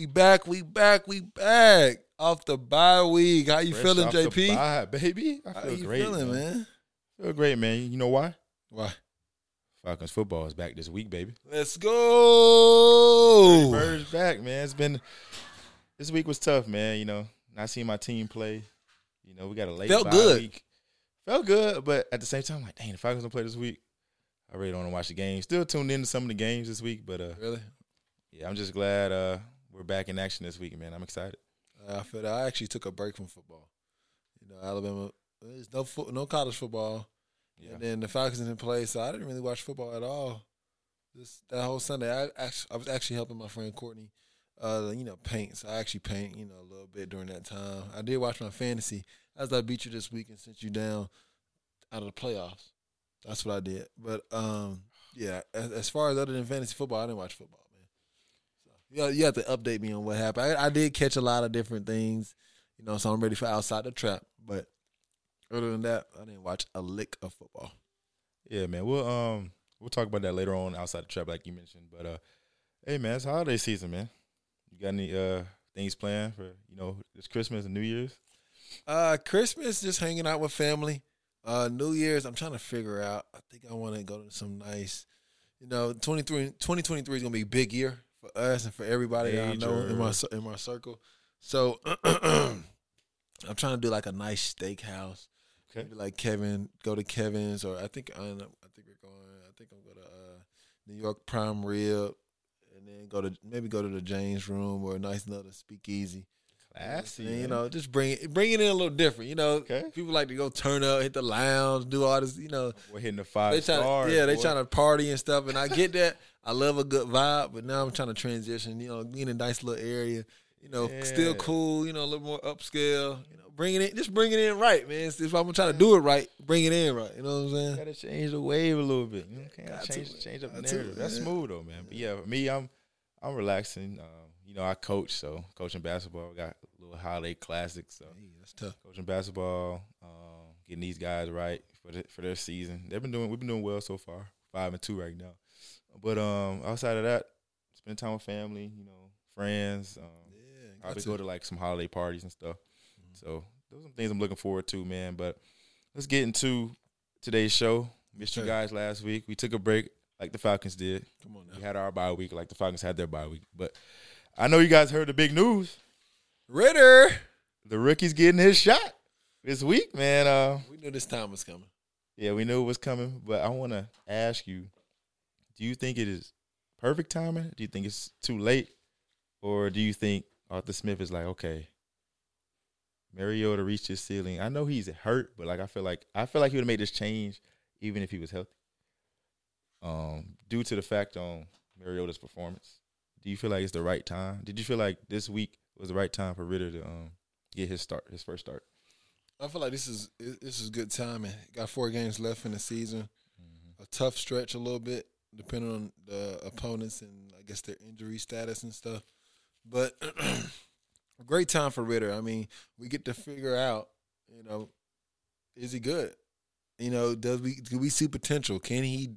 We back, we back, we back. Off the bye week. How you Fresh feeling, JP? bye, baby. I How feel you great. feeling, man? Feel great, man. You know why? Why? Falcons football is back this week, baby. Let's go. Birds back, man. It's been this week was tough, man. You know, not seeing my team play. You know, we got a late Felt bye good. week. Felt good, but at the same time, like, dang, the Falcons don't play this week. I really don't want to watch the game. Still tuned into some of the games this week, but uh, Really? yeah, I'm just glad uh, we're back in action this week, man. I'm excited. I feel that I actually took a break from football. You know, Alabama. There's no fo- no college football, Yeah, and then the Falcons didn't play, so I didn't really watch football at all. This that whole Sunday, I actually I was actually helping my friend Courtney, uh, you know, paint. So I actually paint, you know, a little bit during that time. I did watch my fantasy as I beat you this week and sent you down out of the playoffs. That's what I did. But um, yeah, as, as far as other than fantasy football, I didn't watch football, man. So you you have to update me on what happened. I, I did catch a lot of different things, you know, so I'm ready for outside the trap. But other than that, I didn't watch a lick of football. yeah, man. We'll um we'll talk about that later on outside the trap, like you mentioned. But uh, hey, man, it's holiday season, man. You got any uh things planned for you know this Christmas and New Year's? Uh, Christmas, just hanging out with family. Uh, New Year's, I'm trying to figure out. I think I want to go to some nice, you know, 23, 2023 is gonna be a big year us and for everybody that I know in my in my circle. So I'm trying to do like a nice steakhouse. Okay. Maybe like Kevin, go to Kevin's, or I think I, I think we're going. I think I'm going to uh, New York Prime Rib, and then go to maybe go to the James Room or a nice another speakeasy. Classy, And, you know, just bring it, bring it in a little different. You know, Okay. people like to go turn up, hit the lounge, do all this. You know, We're hitting the five they trying, stars. yeah, they boy. trying to party and stuff, and I get that. I love a good vibe, but now I'm trying to transition. You know, in a nice little area. You know, still cool. You know, a little more upscale. You know, bring it in, just bring it in right, man. If I'm trying to do it right, bring it in right. You know what I'm saying? Gotta change the wave a little bit. You know, change to. change up the narrative. That's smooth though, man. But yeah, for me, I'm I'm relaxing. Um, you know, I coach, so coaching basketball. We got a little holiday classics. So Hey, that's tough. coaching basketball, um, getting these guys right for the, for their season. They've been doing we've been doing well so far. Five and two right now. But um, outside of that, spend time with family. You know, friends. Um, Yeah, Probably to. go to like some holiday parties and stuff. Mhm. So those are some things I'm looking forward to, man. But let's get into today's show. Missed you guys last week. We took a break like the Falcons did. Come on We had our bye week like the Falcons had their bye week. But I know you guys heard the big news. Ridder. The rookie's getting his shot this week, man. Uh, We knew this time was coming. yeah, we knew it was coming, but I want to ask you: Do you think it is perfect timing? Do you think it's too late, or do you think Arthur Smith is like, okay, Mariota reached his ceiling? I know he's hurt, but like I feel like I feel like he would have made this change even if he was healthy. Um, due to the fact on Mariota's performance, do you feel like it's the right time? Did you feel like this week was the right time for Ridder to um get his start, his first start? I feel like this is this is a good timing. Got four games left in the season. A tough stretch a little bit, depending on the opponents and I guess their injury status and stuff. But great time for Ridder. I mean, we get to figure out, you know, is he good? You know, does we do we see potential? Can he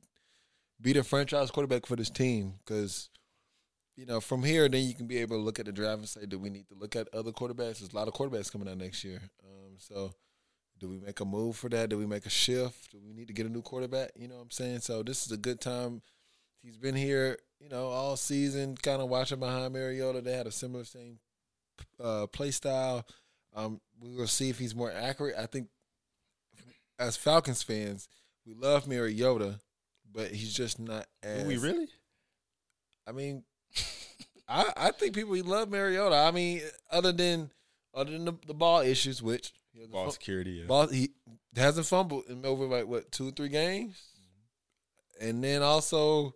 be the franchise quarterback for this team? Because you know, from here, then you can be able to look at the draft and say, do we need to look at other quarterbacks? There's a lot of quarterbacks coming out next year. Um, so, do we make a move for that? Do we make a shift? Do we need to get a new quarterback? You know what I'm saying? So, this is a good time. He's been here, you know, all season, kind of watching behind Mariota. They had a similar same uh, play style. Um, we will see if he's more accurate. I think, as Falcons fans, we love Mariota, but he's just not as. Do we really? I mean, I I think people love Mariota. I mean, other than other than the, the ball issues, which Ball fum- security. Yeah. ball he hasn't fumbled in over like what two or three games, and then also,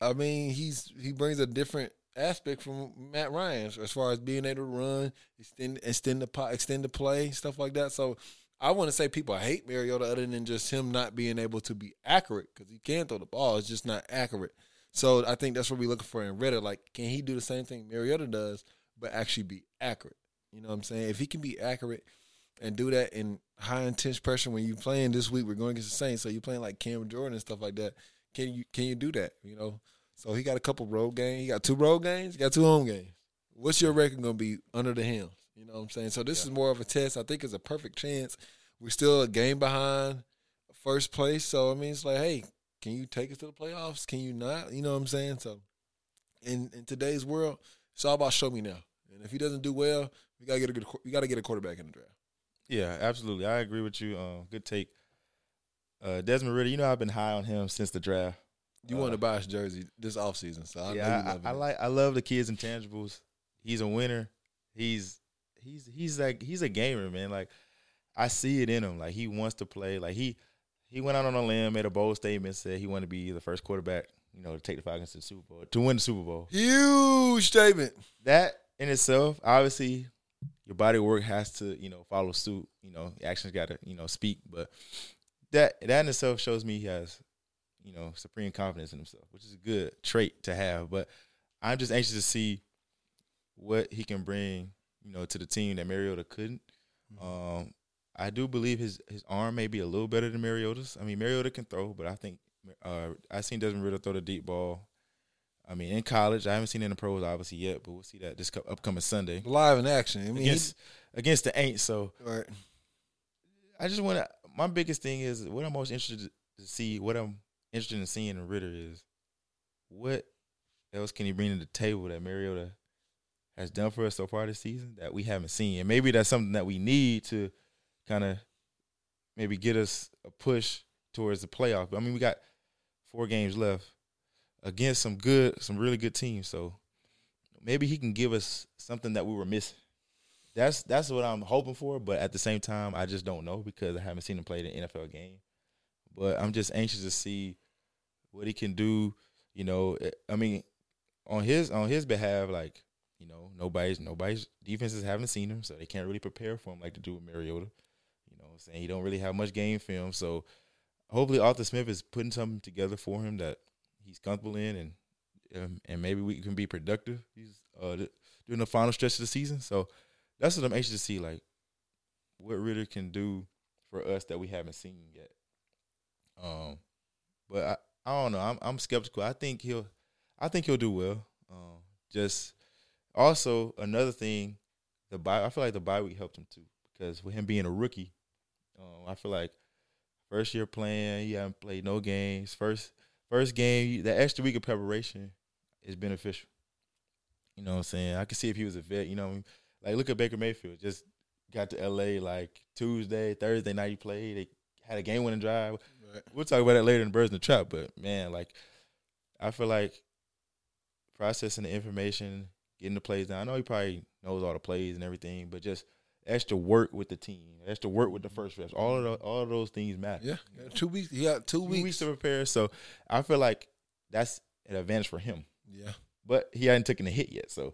I mean, he's he brings a different aspect from Matt Ryan as far as being able to run, extend extend the po- extend the play, stuff like that. So. I want to say people hate Mariota other than just him not being able to be accurate because he can throw the ball. It's just not accurate. So I think that's what we're looking for in Ridder. Like, can he do the same thing Mariota does, but actually be accurate? You know what I'm saying? If he can be accurate and do that in high intense pressure when you playing this week, we're going against the Saints, so you're playing like Cam Jordan and stuff like that. Can you can you do that? You know? So he got a couple road games. He got two road games. He got two home games. what's your record gonna be under the helm? You know what I'm saying? So this Yeah. is more of a test. I think it's a perfect chance. We're still a game behind first place. So I mean it's like, hey, can you take us to the playoffs? Can you not? You know what I'm saying? So in in today's world, it's all about show me now. And if he doesn't do well, we gotta get a good we gotta get a quarterback in the draft. Yeah, absolutely. I agree with you. Um, good take. Uh, Desmond Ridder, you know I've been high on him since the draft. You Uh, wanted to buy his jersey this offseason, so I yeah, love I, I, like I love the kids intangibles. He's a winner. He's he's he's like he's a gamer, man. Like I see it in him. Like he wants to play. Like he he went out on a limb, made a bold statement, said he wanted to be the first quarterback, you know, to take the Falcons to the Super Bowl, to win the Super Bowl. Huge statement. That in itself, obviously, your body work has to, you know, follow suit. You know, actions got to, you know, speak. But that that in itself shows me he has, you know, supreme confidence in himself, which is a good trait to have. But I'm just anxious to see what he can bring, you know, to the team that Mariota couldn't. Um, I do believe his his arm may be a little better than Mariota's. I mean, Mariota can throw, but I think uh, I seen Desmond Ridder throw the deep ball. I mean, in college, I haven't seen it in the pros obviously yet, but we'll see that this upcoming Sunday Live in action. I mean, he- against against the Aints. So right. I just want to. My biggest thing is what I'm most interested to see. What I'm interested in seeing in Ridder is what else can he bring to the table that Mariota has done for us so far this season that we haven't seen, and maybe that's something that we need to kind of maybe get us a push towards the playoff. I mean, we got four games left against some good, some really good teams. So maybe he can give us something that we were missing. That's that's what I'm hoping for, but at the same time, I just don't know because I haven't seen him play an NFL game. But I'm just anxious to see what he can do. You know, eh, I mean, on his on his behalf, like you know, nobody's nobody's defenses haven't seen him, so they can't really prepare for him like to do with Mariota. I'm saying he don't really have much game film, so hopefully Arthur Smith is putting something together for him that he's comfortable in, and um, and maybe we can be productive. He's uh, during the final stretch of the season, so that's what I'm anxious to see, like what Ridder can do for us that we haven't seen yet. Um, but I, I don't know. I'm I'm skeptical. I think he'll I think he'll do well. Um, just also another thing, the bye. I feel like the bye week helped him too because with him being a rookie, um, I feel like first year playing, you haven't played no games. First first game, the extra week of preparation is beneficial. You know what I'm saying? I could see if he was a vet. You know, like look at Baker Mayfield. Just got to LA like Tuesday, Thursday night. He played. They had a game winning drive. Right. We'll talk about that later in Birds in the Trap. But man, like I feel like processing the information, getting the plays down. I know he probably knows all the plays and everything, but just extra work with the team, extra work with the first reps. All of the, all of those things matter. Yeah. yeah. Two weeks. Yeah, two Two weeks. weeks to prepare. So I feel like that's an advantage for him. yeah. But he hadn't taken a hit yet, so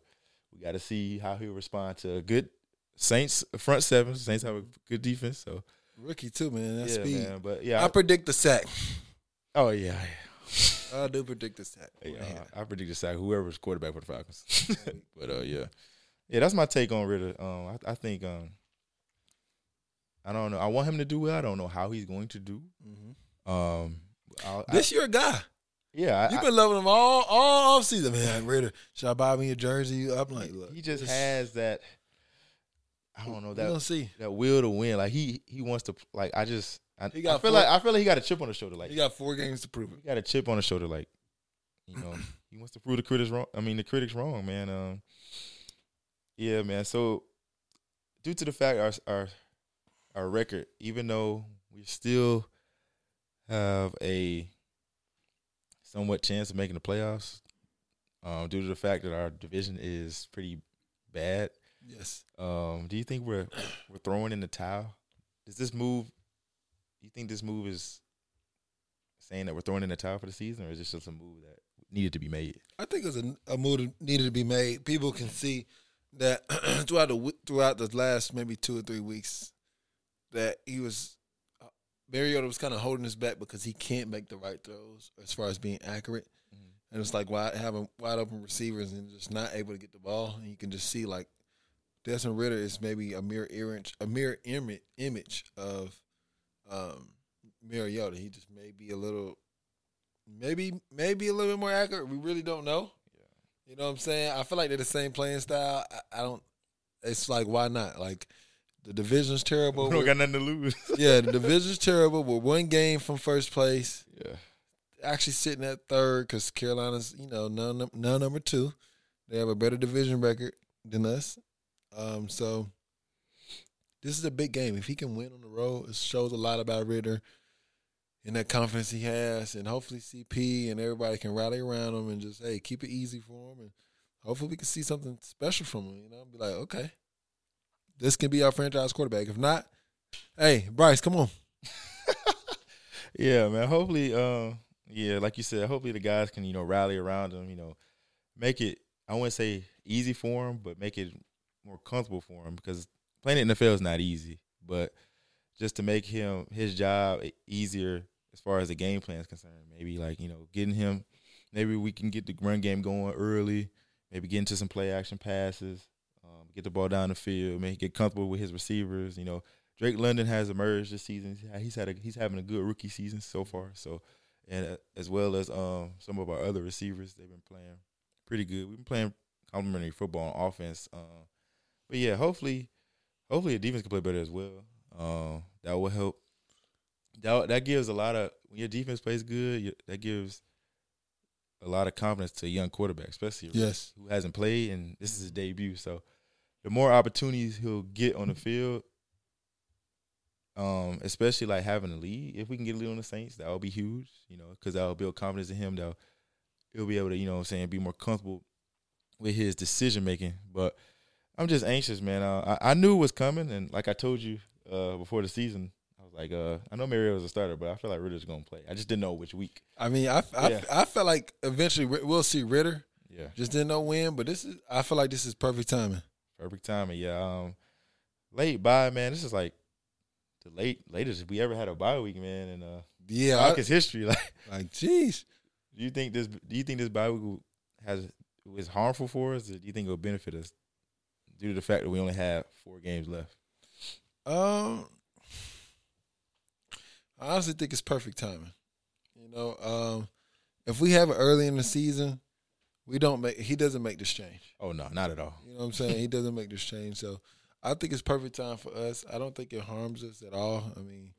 we got to see how he'll respond to a good Saints front seven. Saints have a good defense, so Rookie too, man. That's yeah, speed. man. But yeah, I predict the sack. oh yeah, I do predict the sack. yeah. yeah I, I predict the sack whoever's quarterback for the Falcons. but uh, yeah, yeah, that's my take on Ridder. Um, I, I think um, I don't know. I want him to do well. I don't know how he's going to do. hmm Um, I'll, I, This your guy. yeah, I, You've I- been loving him all all off season, man. Ridder, should I buy me a jersey? I'm like, look, he just has that. I don't know that gonna see. that will to win. Like he he wants to like I just I, I feel four- like I feel like he got a chip on his shoulder. Like He got four games to prove it. he got a chip on his shoulder. Like you know he wants to prove the critics wrong. I mean the critics wrong, man. Um, yeah, man. So due to the fact our our our record, even though we still have a somewhat chance of making the playoffs, um, due to the fact that our division is pretty bad. Yes. Um, do you think we're we're throwing in the towel? Does this move? Do you think this move is saying that we're throwing in the towel for the season, or is this just a move that needed to be made? I think it's a, a move that needed to be made. People can see that throughout the throughout the last maybe two or three weeks that he was uh, Mariota was kind of holding us back because he can't make the right throws as far as being accurate, and it's like wide having wide open receivers and just not able to get the ball. And you can just see like Desmond Ridder is maybe a mirror image a mirror image image of um, Mariota. He just may be a little maybe maybe a little bit more accurate. We really don't know. You know what I'm saying? I feel like they're the same playing style. I, I don't. It's like why not? Like the division's terrible. We don't got nothing to lose. yeah, the division's terrible. We're one game from first place. yeah. Actually sitting at third because Carolina's you know now, now number two. They have a better division record than us. Um, so this is a big game. If he can win on the road, it shows a lot about Ridder and that confidence he has, and hopefully CP and everybody can rally around him and just hey keep it easy for him, and hopefully we can see something special from him. You know, be like okay, this can be our franchise quarterback. If not, hey Bryce, come on. Yeah, man. Hopefully, um, yeah, like you said, hopefully the guys can, you know, rally around him, you know, make it I wouldn't say easy for him, but make it more comfortable for him because playing in the NFL is not easy. But just to make him his job easier as far as the game plan is concerned, maybe like, you know, getting him maybe we can get the run game going early, maybe get into some play action passes, um, get the ball down the field, maybe get comfortable with his receivers, you know. Drake London has emerged this season. He's had a, he's having a good rookie season so far. So, and uh, as well as um, some of our other receivers, they've been playing pretty good. We've been playing complementary football on offense. Um, but yeah, hopefully, hopefully the defense can play better as well. Um, that will help. That that gives a lot of when your defense plays good. You, that gives a lot of confidence to a young quarterback, especially Yes. who hasn't played and this is his debut. So the more opportunities he'll get on the field, um, especially like having a lead. If we can get a lead on the Saints, that will be huge. You know, because that will build confidence in him. That he'll be able to, you know, what I'm saying, be more comfortable with his decision making. But I'm just anxious, man. Uh, I, I knew it was coming, and like I told you uh, before the season, like, uh, I know Mario was a starter, but I feel like Ridder's gonna play. I just didn't know which week. I mean, I, I, Yeah. I felt like eventually we'll see Ridder. Yeah, Just didn't know when, but this is. I feel like this is perfect timing. perfect timing. Yeah, um, late bye, man. This is like the late latest we ever had a bye week, man, and uh, Yeah, Falcons history. Like, like jeez. do you think this? Do you think this bye week has is harmful for us, or do you think it will benefit us due to the fact that we only have four games left? Um, I honestly think it's perfect timing. You know, um, if we have it early in the season, we don't make. He doesn't make this change. Oh no, not at all. You know what I'm saying? he doesn't make this change. So I think it's perfect time for us. I don't think it harms us at all. I mean,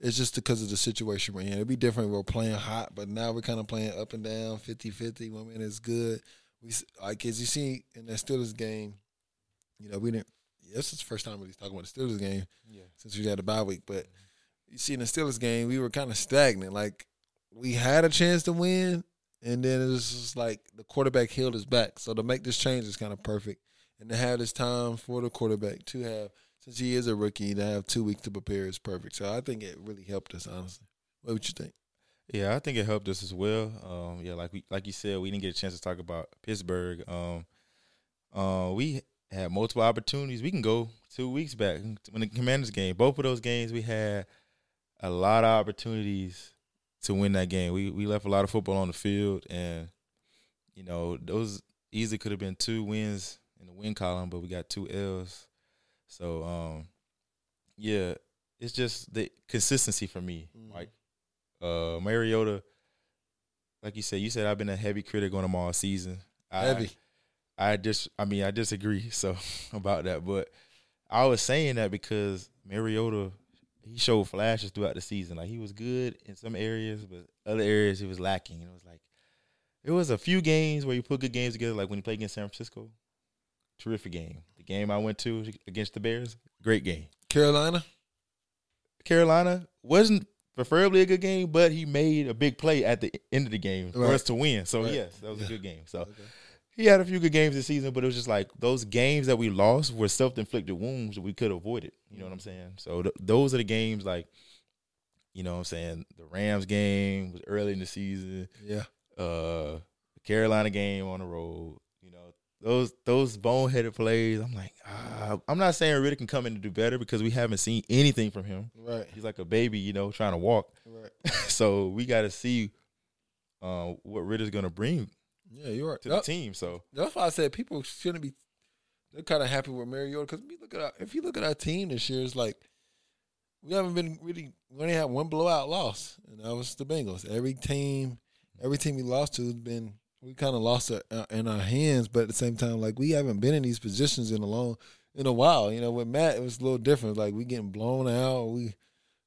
it's just because of the situation we're in. It'd be different if we're playing hot, but now we're kind of playing up and down, 50-50. One minute is good. We like as you see in that Steelers game, you know, we didn't. This is the first time we're talking about the Steelers game Yeah, since we had a bye week. But you see, in the Steelers game, we were kind of stagnant. Like we had a chance to win, and then it was just like the quarterback healed his back. So to make this change is kind of perfect, and to have this time for the quarterback to have, since he is a rookie, to have two weeks to prepare is perfect. So I think it really helped us, honestly. What would you think? yeah, I think it helped us as well. Um, yeah, like we like you said, we didn't get a chance to talk about Pittsburgh. Um, uh, we had multiple opportunities. We can go two weeks back when the Commanders game. Both of those games, we had a lot of opportunities to win that game. We we left a lot of football on the field, and you know those easily could have been two wins in the win column, but we got two L's. So um, yeah, it's just the consistency for me. Mhm. Like uh, Mariota, like you said, you said I've been a heavy critic on him all season. I, Heavy. I just, I mean, I disagree. So about that, but I was saying that because Mariota, he showed flashes throughout the season. Like he was good in some areas, but other areas he was lacking. It was like, it was a few games where you put good games together. Like when he played against San Francisco, terrific game. The game I went to against the Bears, great game. Carolina. Carolina wasn't preferably a good game, but he made a big play at the end of the game for us to win. So Right. yes, that was a good game. So Okay. He had a few good games this season, but it was just like those games that we lost were self inflicted wounds that we could have avoided. You know what I'm saying? So th- those are the games like, you know what I'm saying? The Rams game was early in the season. Yeah. Uh, the Carolina game on the road. You know those those boneheaded plays. I'm like, ah, I'm not saying Riddick can come in and do better because we haven't seen anything from him. Right. He's like a baby, you know, trying to walk. Right. so we got to see uh, what Ridder's going to bring Yeah, you're right. to the That- team. So That's why I said people shouldn't be. They're kind of happy with Mariota because we look at our, if you look at our team this year, it's like we haven't been really. We only had one blowout loss, and that was the Bengals. Every team, every team we lost to has been we kind of lost it uh, in our hands, but at the same time, like we haven't been in these positions in a long in a while. You know, with Matt, it was a little different. Like we getting blown out. We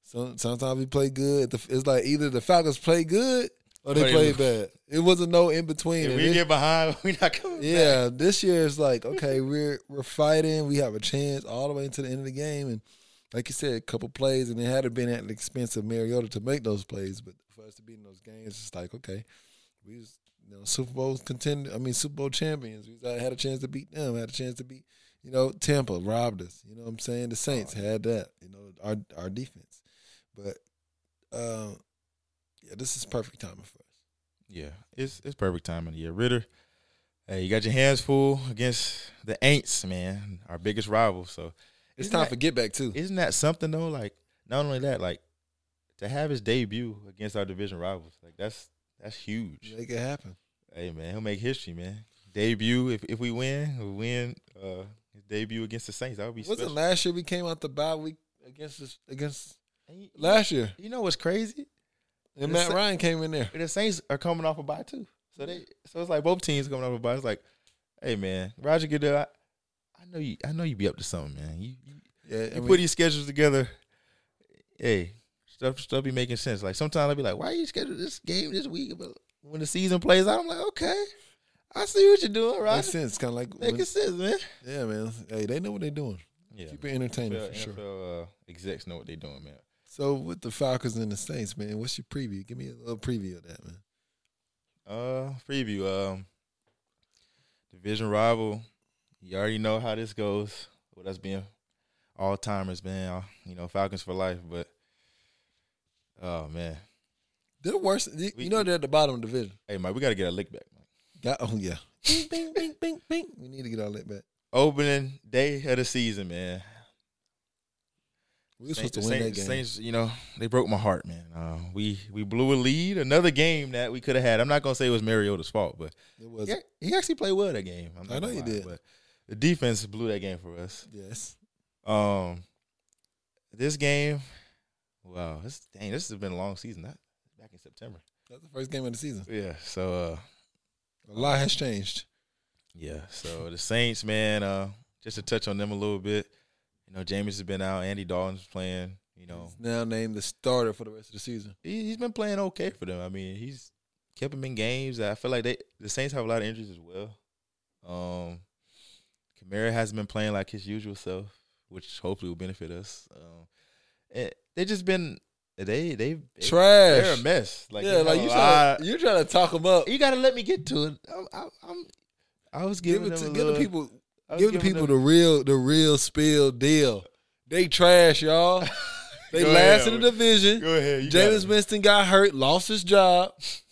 some, sometimes we play good. It's like either the Falcons play good or they play bad. It wasn't no in between. If we it, get behind, we not coming. Yeah, back. this year is like okay, we're we're fighting. We have a chance all the way into the end of the game, and like you said, a couple plays, and it had to been at the expense of Mariota to make those plays. But for us to be in those games, it's like okay, we was you know Super Bowl contender. I mean Super Bowl champions. We had a chance to beat them. Had a chance to beat you know Tampa robbed us. You know what I'm saying? The Saints had that. You know our our defense, but uh, yeah, this is perfect timing for. Yeah, it's it's perfect timing. year. Ridder, Hey, you got your hands full against the Aints, man, our biggest rival. So it's time that, for get back too. Isn't that something though? Like not only that, like to have his debut against our division rivals, like that's that's huge. Make it happen. Hey man, he'll make history, man. Debut if if we win, we win. Uh, his debut against the Saints, that would be. Wasn't special. last year we came out the bye week against this, against you, last year? You know what's crazy? And the Matt Sa- Ryan came in there. The Saints are coming off a bye too, so they so it's like both teams coming off a bye. It's like, hey man, Roger Goodell, I, I know you, I know you be up to something, man. You, you, yeah, you mean, put these schedules together. Hey, stuff stuff be making sense. Like sometimes I'll be like, why are you schedule this game this week? But when the season plays out, I'm like, okay, I see what you're doing, right? Makes sense. Kind of like making when, sense, man. Yeah, man. Hey, they know what they're doing. Yeah, keep it entertaining NFL, for sure. NFL uh, execs know what they're doing, man. So with the Falcons and the Saints, man, what's your preview? Give me a little preview of that, man. Uh, preview. Um, division rival. You already know how this goes. With us being all timers, man. Uh, you know, Falcons for life. But oh man, they're worse. You we, know they're at the bottom of the division. Hey, Mike, we got to get a lick back. Man. Got, oh yeah. bing, bing, bing, bing, bing. We need to get our lick back. Opening day of the season, man. We were supposed to win Saints, that game. Saints, you know, they broke my heart, man. Uh, we we blew a lead, another game that we could have had. I'm not gonna say it was Mariota's fault, but it was. He, he actually played well that game. i know you did, but the defense blew that game for us. Yes. Um, this game, wow, this dang, this has been a long season. That back in September. That's the first game of the season. Yeah. So uh, a lot has changed. Yeah. So the Saints, man, uh, just to touch on them a little bit. You know, Jameis has been out. Andy Dalton's playing. You know, he's now named the starter for the rest of the season. He, has been playing okay for them. I mean, he's kept them in games. I feel like they the Saints have a lot of injuries as well. Um, Kamara hasn't been playing like his usual self, which hopefully will benefit us. Um, and they just been they they, trash. They're a mess. Like yeah, like you trying to, you're trying to talk them up. You got to let me get to it. I, am I was giving to, give the people give the people the real the real spill deal. They trash, y'all. They last ahead, in the division. Go ahead. Jameis Winston got hurt, lost his job.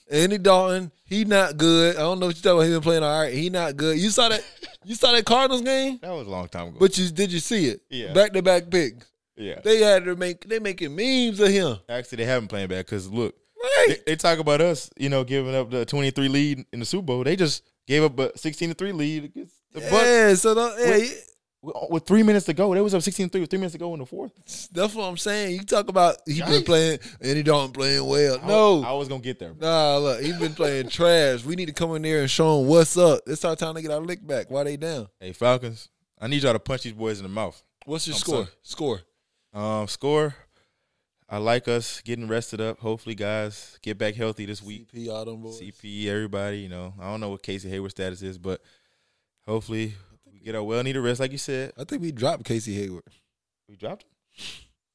Andy Dalton, he not good. I don't know what you talking about. He been playing all right. He not good. You saw that? You saw that Cardinals game? That was a long time ago. But you did you see it? Yeah. Back to back picks. Yeah. They had to make they making memes of him. Actually, they haven't playing bad because look, right. They, they, talk about us, you know, giving up the twenty three lead in the Super Bowl. They just gave up a sixteen to three lead against the yeah. So the, yeah, with, with, three minutes to go, they was up 16-3 with three minutes to go in the fourth. That's what I'm saying. You talk about he been playing and he don't playing well. I, no, I was gonna get there. Bro. Nah, look, he been playing trash. We need to come in there and show him what's up. It's our time to get our lick back. Why they down? Hey Falcons, I need y'all to punch these boys in the mouth. What's your I'm score? Sorry. Score. Um, score. I like us getting rested up. Hopefully, guys get back healthy this week. CP, all them boys. CP, everybody. You know, I don't know what Casey Hayward status is, but hopefully we get our well needed rest, like you said. I think we dropped Casey Hayward. We dropped him.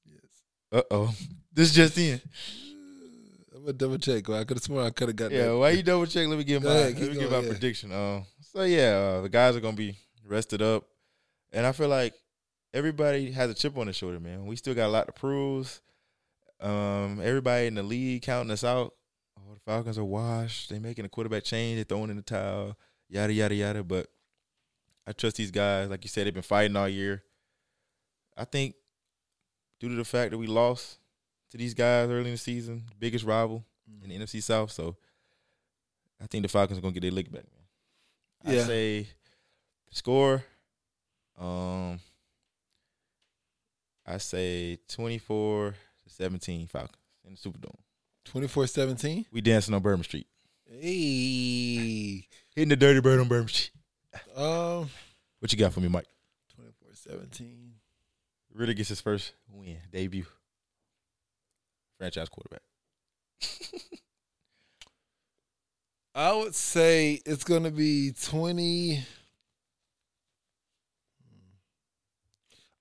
Yes. Uh oh. This just in. I'm gonna double check. I could have sworn I could have got. Yeah. That. Why you double check? Let me give my ahead, let me give my yeah. prediction. Um. So yeah, uh, the guys are gonna be rested up, and I feel like everybody has a chip on their shoulder, man. We still got a lot to prove. Um, everybody in the league counting us out. Oh, the Falcons are washed. They making a quarterback change. They throwing in the towel. Yada yada yada. But I trust these guys. Like you said, they've been fighting all year. I think due to the fact that we lost to these guys early in the season, the biggest rival in the NFC South, so I think the Falcons are gonna get their lick back, man. Yeah. I say score. Um, I say 24 to 17 Falcons in the Superdome. 24 17? We dancing on Bourbon Street. Hey. Hitting the dirty bird on Burn. Um, What you got for me, Mike? 24-17. Ridder gets his first win, debut. Franchise quarterback. I would say it's gonna be twenty.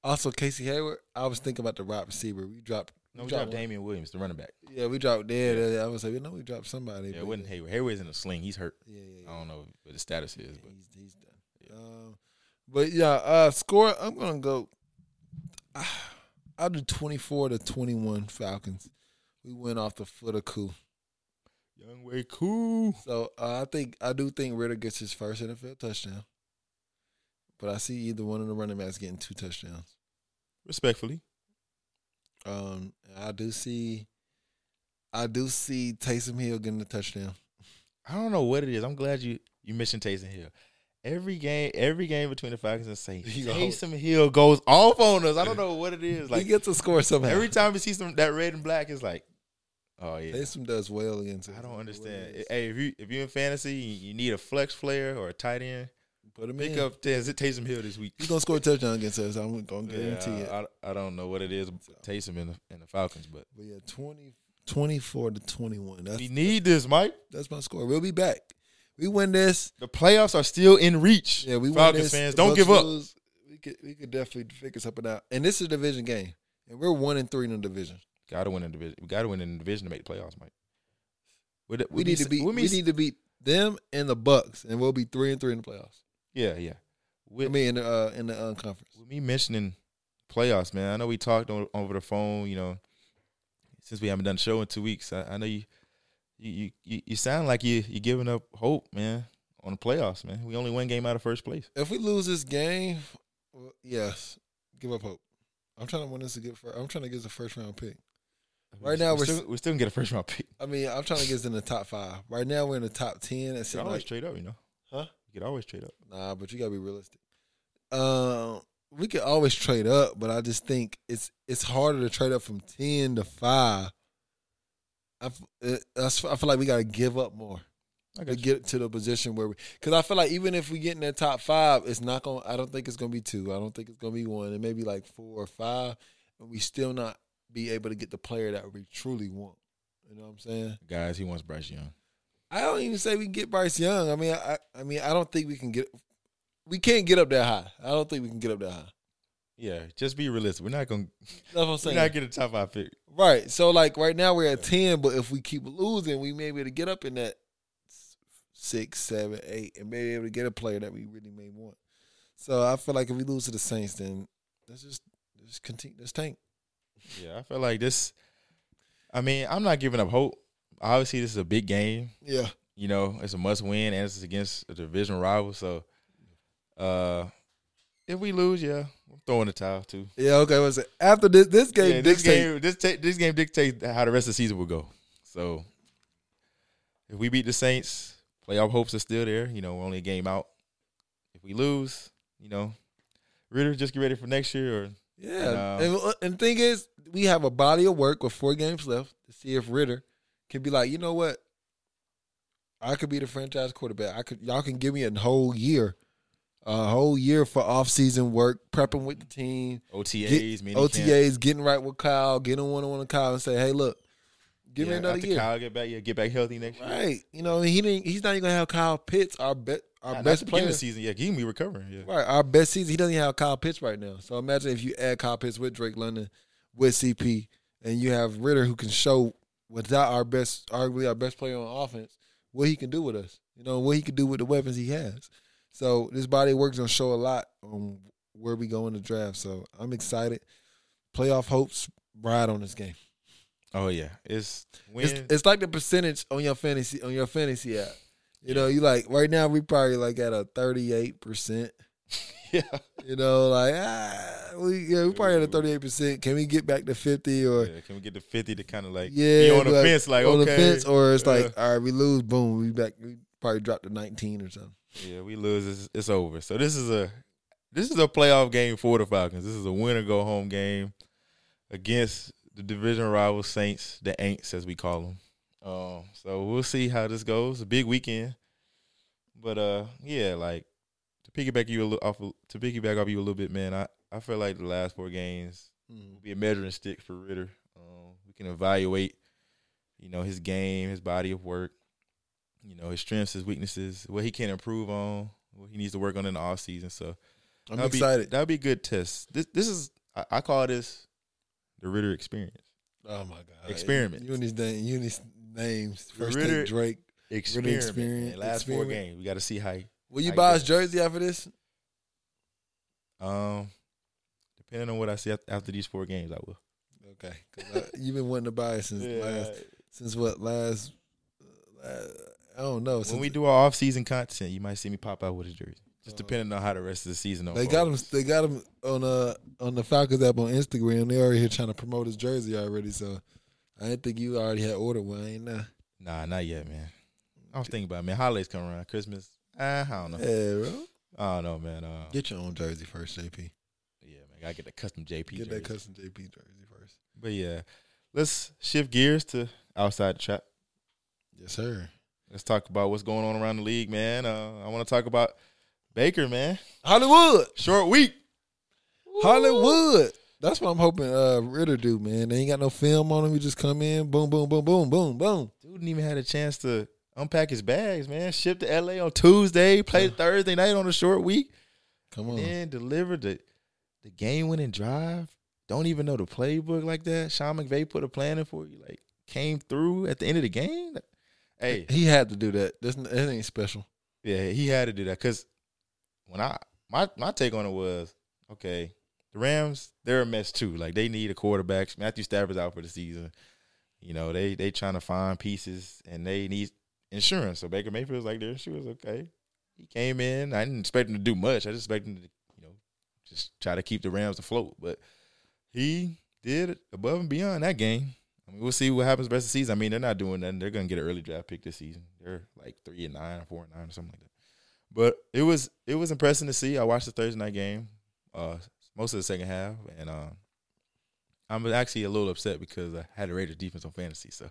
Also, Casey Hayward. I was thinking about the wide receiver. We dropped. No, we dropped dropped. Damien Williams, the running back. Yeah, we dropped dead. I was like, you know, we dropped somebody. Yeah, it wasn't Hayward. Hayward's in a sling. He's hurt. Yeah, yeah, yeah. I don't know what the status is, but he's, he's done. Um, but yeah, uh, score. I'm gonna go. I'll do 24 to 21 Falcons. We went off the foot of Koo. Young way cool. So uh, I think I do think Ridder gets his first NFL touchdown. But I see either one of the running backs getting two touchdowns. Respectfully. Um, I do see, I do see Taysom Hill getting a touchdown. I don't know what it is. I'm glad you you mentioned Taysom Hill. Every game, every game between the Falcons and Saints, He Taysom Hill goes off on us. I don't know what it is. Like he gets a score somehow. every time we see some that red and black, it's like, oh yeah. Taysom does well against. I don't understand. Hey, if you if you're in fantasy, you you need a flex player or a tight end. Put him Pick in. up Taysom Taysom Hill this week. He's gonna score a touchdown against us. I'm gonna guarantee it. Yeah, I, I don't know what it is. Taysom in the in the Falcons, but But yeah, 20, 24 to 21. That's we need this, Mike. that's my score. We'll be back. We win this. The playoffs are still in reach. Yeah, we win Falcons this. fans, don't give up. lose, We could we could definitely figure something out. And this is a division game, and we're one and three in the division. Got to win in the division. We got to win in the division to make the playoffs, Mike. The- We with need to beat. We need to beat them and the Bucs, and we'll be three and three in the playoffs. Yeah, yeah. With, I mean, in the uh, in the uh, conference. with me mentioning playoffs, man, I know we talked on, over the phone. You know, since we haven't done a show in two weeks, I, I know you, you, you, you sound like you you giving up hope, man, on the playoffs, man. We only one game out of first place. If we lose this game, well, yes, give up hope. I'm trying to win this to get. First, I'm trying to get the first round pick. Right now, we're we're still, we're still gonna get a first round pick. I mean, I'm trying to get us in the top five. Right now, we're in the top ten. You It's can always like, straight up, you know. Huh? You can always trade up. nah, but you gotta be realistic. Um, we could always trade up, but I just think it's it's harder to trade up from ten to five. I, it- I feel like we gotta give up more I to you. get to the position where we. Because I feel like even if we get in that top five, it's not to I don't think it's gonna be two. I don't think it's gonna be one. It may be like four or five, and we still not be able to get the player that we truly want. You know what I'm saying? Guys, he wants Bryce Young. I don't even say we can get Bryce Young. I mean, I, I mean, I don't think we can get. We can't get up that high. I don't think we can get up that high. Yeah, just be realistic. We're not gonna That's what I'm saying. we're not getting a top five pick. right. So like right now we're at ten, but if we keep losing, we may be able to get up in that six, seven, eight, and maybe able to get a player that we really may want. So I feel like if we lose to the Saints, then let's just let's continue. Let's tank. Yeah, I feel like this. I mean, I'm not giving up hope. Obviously, this is a big game. Yeah. You know, it's a must win, and it's against a division rival. So, uh, if we lose, yeah, I'm throwing the towel too. Yeah. Okay. After this this game, Yeah, this game, this ta- this game dictates how the rest of the season will go. So, if we beat the Saints, playoff hopes are still there. You know, we're only a game out. If we lose, you know, Ridder just get ready for next year. Or Yeah, And, and, and the thing is, we have a body of work with four games left to see if Ridder can be like, you know what, I could be the franchise quarterback. I could, y'all can give me a whole year, a whole year for off season work, prepping with the team, OTAs, get, OTAs, getting right with Kyle, getting one on one with Kyle, and say, hey, look, give me Yeah, another after year. Kyle get back, yeah, get back healthy next year. Right, you know, he didn't. He's not even gonna have Kyle Pitts, our best, our Not- best the player. season, yeah, he can be recovering. Yeah, Right, our best season. He doesn't even have Kyle Pitts right now. So imagine if you add Kyle Pitts with Drake London, with CP, and you have Ridder who can show without our best, arguably our best player on offense, what he can do with us. You know what he can do with the weapons he has. So this body of work is gonna show a lot on where we go in the draft. So I'm excited. Playoff hopes ride on this game. Oh yeah, it's when It's, it's like the percentage on your fantasy on your fantasy app. You know, you like right now we probably like at a 38 percent. yeah, You know, like ah, we yeah, we probably at a thirty eight percent. Can we get back to fifty or yeah. Can we get to fifty to kind of like yeah, be on the like, fence? Like on okay, the fence, or it's like uh, all right, we lose, boom, we back. We probably drop to nineteen or something. yeah, we lose. It's, it's over. So this is a this is a playoff game for the Falcons. This is a win or go home game against the division rival Saints, the Aints as we call them. Um, so we'll see how this goes. A big weekend, But uh, yeah, like piggyback you a little off of- to piggyback off you a little bit, man. I I feel like the last four games Mm. will be a measuring stick for Ridder. Um, we can evaluate, you know, his game, his body of work, you know, his strengths, his weaknesses, what he can improve on, what he needs to work on in the off season. So I'm that'll excited. Be, that'll be a good test. This this is I, I call this the Ridder experience. oh my god, Experiment. You and these names. You and these names. First Ridder- Drake. Experiment. experience- man. Last four games, we got to see how. He, Will you I buy his jersey after this? um, depending on what I see after these four games, I will. Okay, I, you've been wanting to buy it since last. Since what last? Uh, I don't know. when we do our off season content, you might see me pop out with a jersey. Just Uh, depending on how the rest of the season. They got him. They got him on uh on the Falcons app on Instagram. They already here trying to promote his jersey already. So I didn't think you already had ordered one. Ain't nah. Nah, not yet, man. I was thinking about it, man. Holidays come around, Christmas. Uh, I don't know. Yeah, bro. I don't know, man. Uh, Get your own jersey first, JP. yeah, man. Gotta get the custom JP. Get that custom JP jersey first. But yeah, let's shift gears to outside the trap. Yes, sir. Let's talk about what's going on around the league, man. Uh, I want to talk about Baker, man. Hollywood, Short week. Hollywood. That's what I'm hoping uh Ridder do, man. They ain't got no film on him. He just come in, boom, boom, boom, boom, boom, boom. Dude didn't even had a chance to unpack his bags, man. Ship to LA on Tuesday, played Thursday night on a short week, Come on. then delivered the the game winning drive. Don't even know the playbook like that. Sean McVay put a plan in for you, like came through at the end of the game. Hey, He had to do that. This that ain't special. yeah, he had to do that because when I my my take on it was okay. The Rams they're a mess too. Like they need a quarterback. Matthew Stafford's out for the season. You know they they trying to find pieces and they need insurance. So Baker Mayfield's like their insurance. Okay, he came in. I didn't expect him to do much. I just expected him to you know just try to keep the Rams afloat. But he did above and beyond that game. I mean, we'll see what happens the rest of the season. I mean, they're not doing nothing. They're to get an early draft pick this season. They're like three and nine four and nine or something like that. But it was it was impressive to see. I watched the Thursday night game, uh, most of the second half, and uh, I'm actually a little upset because I had the Raiders defense on fantasy. So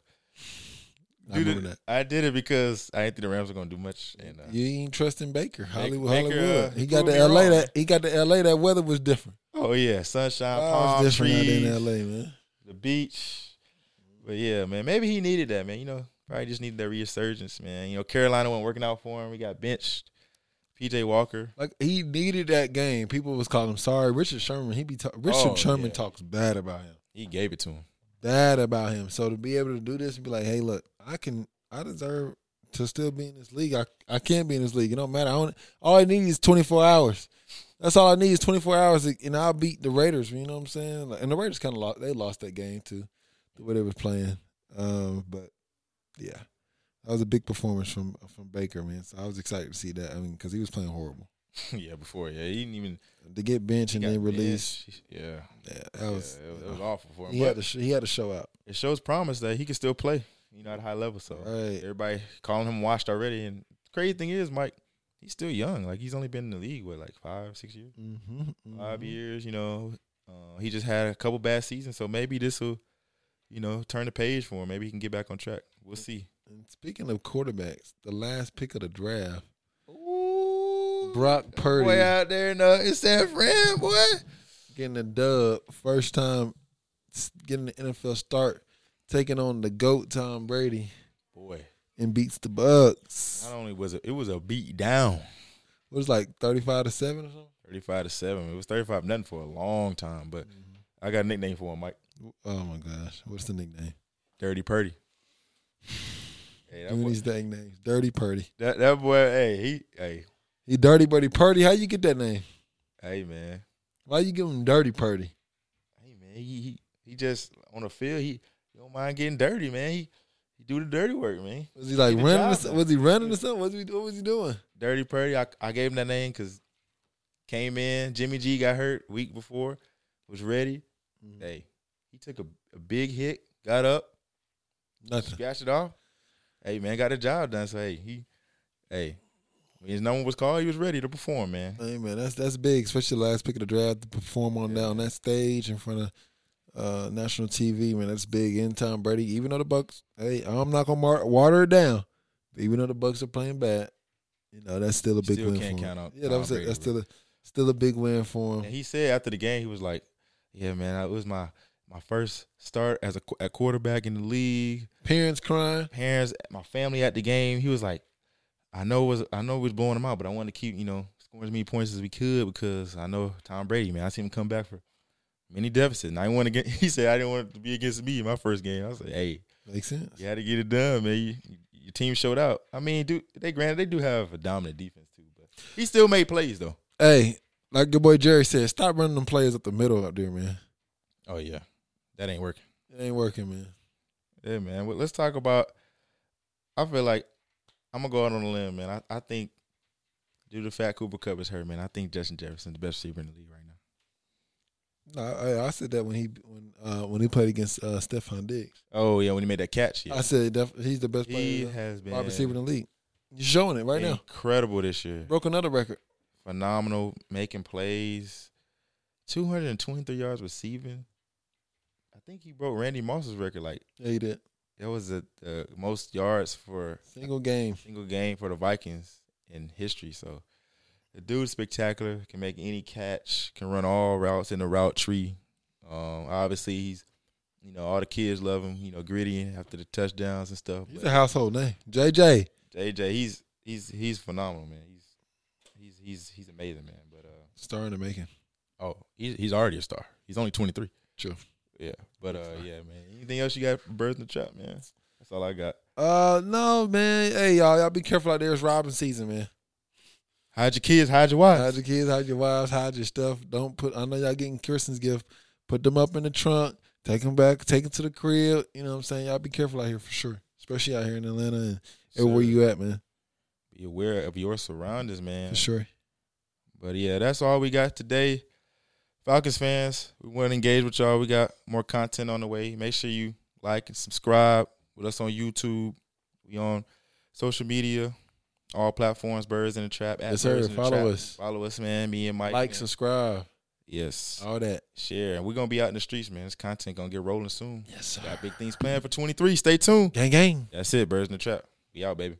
I remember that. I did it because I didn't think the Rams were going to do much. And uh, You ain't trusting Baker. Hollywood. Baker, Hollywood. uh, he got the LA. wrong. That he got the LA. That weather was different. oh yeah, sunshine, Oh, palm different out trees, there in LA, man. the beach. But yeah, man, maybe he needed that, man. You know, probably just needed that resurgence, man. You know, Carolina wasn't working out for him. We got benched. PJ Walker. Like he needed that game. People was calling him sorry. Richard Sherman. He be ta- Richard Oh, Sherman yeah. talks bad about him. He gave it to him. Bad about him. So to be able to do this and be like, hey, look, I can, I deserve to still be in this league. I I can't be in this league. It don't matter. I don't, all I need is 24 hours. That's all I need is 24 hours, and I'll beat the Raiders. You know what I'm saying? Like, and the Raiders kind of lost. They lost that game too, the way they was playing. Um, but yeah, that was a big performance from from Baker, man. So I was excited to see that. I mean, because he was playing horrible. yeah, before. Yeah, he didn't even To get benched and then release, benched. Yeah, yeah, that yeah, was. it, was it was awful for him. he had to sh- he had to show out. it shows promise that he can still play. You know, at a high level. So Right. everybody calling him washed already. And crazy thing is, Mike, he's still young. Like he's only been in the league what, like five, six years, Mm-hmm, 5 years. You know, uh, he just had a couple bad seasons. So maybe this will, you know, turn the page for him. Maybe he can get back on track. We'll see. And speaking of quarterbacks, the last pick of the draft, Ooh, Brock Purdy boy out there in, uh, in San Fran, boy. getting a dub, first time getting the NFL start, taking on the goat Tom Brady Boy, and beats the Bucs. not only was it, it was a beat down. It was like thirty five to seven or something. 35 to 7. It was 35 nothing for a long time, but mm-hmm. I got a nickname for him, Mike. Oh my gosh, what's the nickname? Dirty Purdy. Hey, Doing boy, these dang names, Dirty Purdy. that that boy, hey, he hey, He Dirty Purdy Purdy. How you get that name? hey man. Why you give him Dirty Purdy? Hey man, he he, he just on the field, he, he don't mind getting dirty, man. He he do the dirty work, man. Was he like the running? Or, job done. was he running or something? What was he, what was he doing? Dirty Purdy, I, I gave him that name because came in, Jimmy G got hurt week before, was ready. Mm-hmm. Hey, he took a, a big hit, got up, Nothing. scratched it off. Hey man, got the job done. So hey, he hey, when his number was called, he was ready to perform, man. Hey man, that's that's big, especially the last pick of the draft to perform on down that stage in front of uh, national TV. Man, that's big. In Tom Brady, even though the Bucs, hey, I'm not gonna mar- water it down. Even though the Bucs are playing bad, you know that's still a big Still win can't for count him. out Yeah, that was Brady, that's still a still a big win for him. And he said after the game, he was like, "Yeah, man, it was my my first start as a, qu- a quarterback in the league. Parents crying. Parents, my family at the game. He was like, I know it was I know was blowing him out, but I wanted to keep you know scoring as many points as we could because I know Tom Brady, man. I seen him come back for many deficits. And I didn't want to get. He said I didn't want it to be against me in my first game. I was like, hey, Makes sense. you had to get it done, man. You, your team showed out. I mean, do they granted they do have a dominant defense too, but he still made plays though. Hey, like your boy Jerry said, stop running them players up the middle up there, man. Oh yeah, that ain't working. It ain't working, man. Yeah, man. Well, let's talk about. I feel like I'm gonna go out on a limb, man. I, I think due to the fact Cooper Kupp is hurt, man. I think Justin Jefferson's the best receiver in the league right now. No, I, I said that when he when uh, when he played against uh, Stefon Diggs. Oh yeah, when he made that catch, yeah. I said def- he's the best he has been wide receiver in the league. He's showing it right now. incredible this year. Broke another record. Phenomenal, making plays. 223 yards receiving. I think he broke Randy Moss's record. Like Yeah, he did. that was the, the most yards for Single game. single game for the Vikings in history. So the dude's spectacular. Can make any catch. Can run all routes in the route tree. Um, obviously, he's you know all the kids love him. You know, Griddy after the touchdowns and stuff. He's a household name. JJ. JJ, he's he's he's phenomenal, man. He's he's he's he's amazing, man. But uh, Star in the making. oh, he's he's already a star. He's only twenty three. True. Yeah, but uh, yeah, man. Anything else you got for birds in the trap, man? That's all I got. Uh no, man. Hey y'all, y'all be careful out there. It's robbing season, man. Hide your kids, hide your wives. Hide your kids, hide your wives, hide your stuff. Don't put. I know y'all getting Christmas gift. Put them up in the trunk. Take them back. Take them to the crib. You know what I'm saying? Y'all be careful out here for sure, especially out here in Atlanta and everywhere you at, man. Be aware of your surroundings, man. For sure. But yeah, that's all we got today. Falcons fans, we want to engage with y'all. We got more content on the way. Make sure you like and subscribe with us on YouTube. We on social media, all platforms, Birds in the Trap. At Yes, sir. Birds the Follow us. Follow us, man. Me and Mike. Like, man. subscribe, Yes. all that. Share. And we're going to be out in the streets, man. This content going to get rolling soon. Yes, sir. Got big things planned for 23. Stay tuned. Gang, gang. That's it, Birds in the Trap. We out, baby.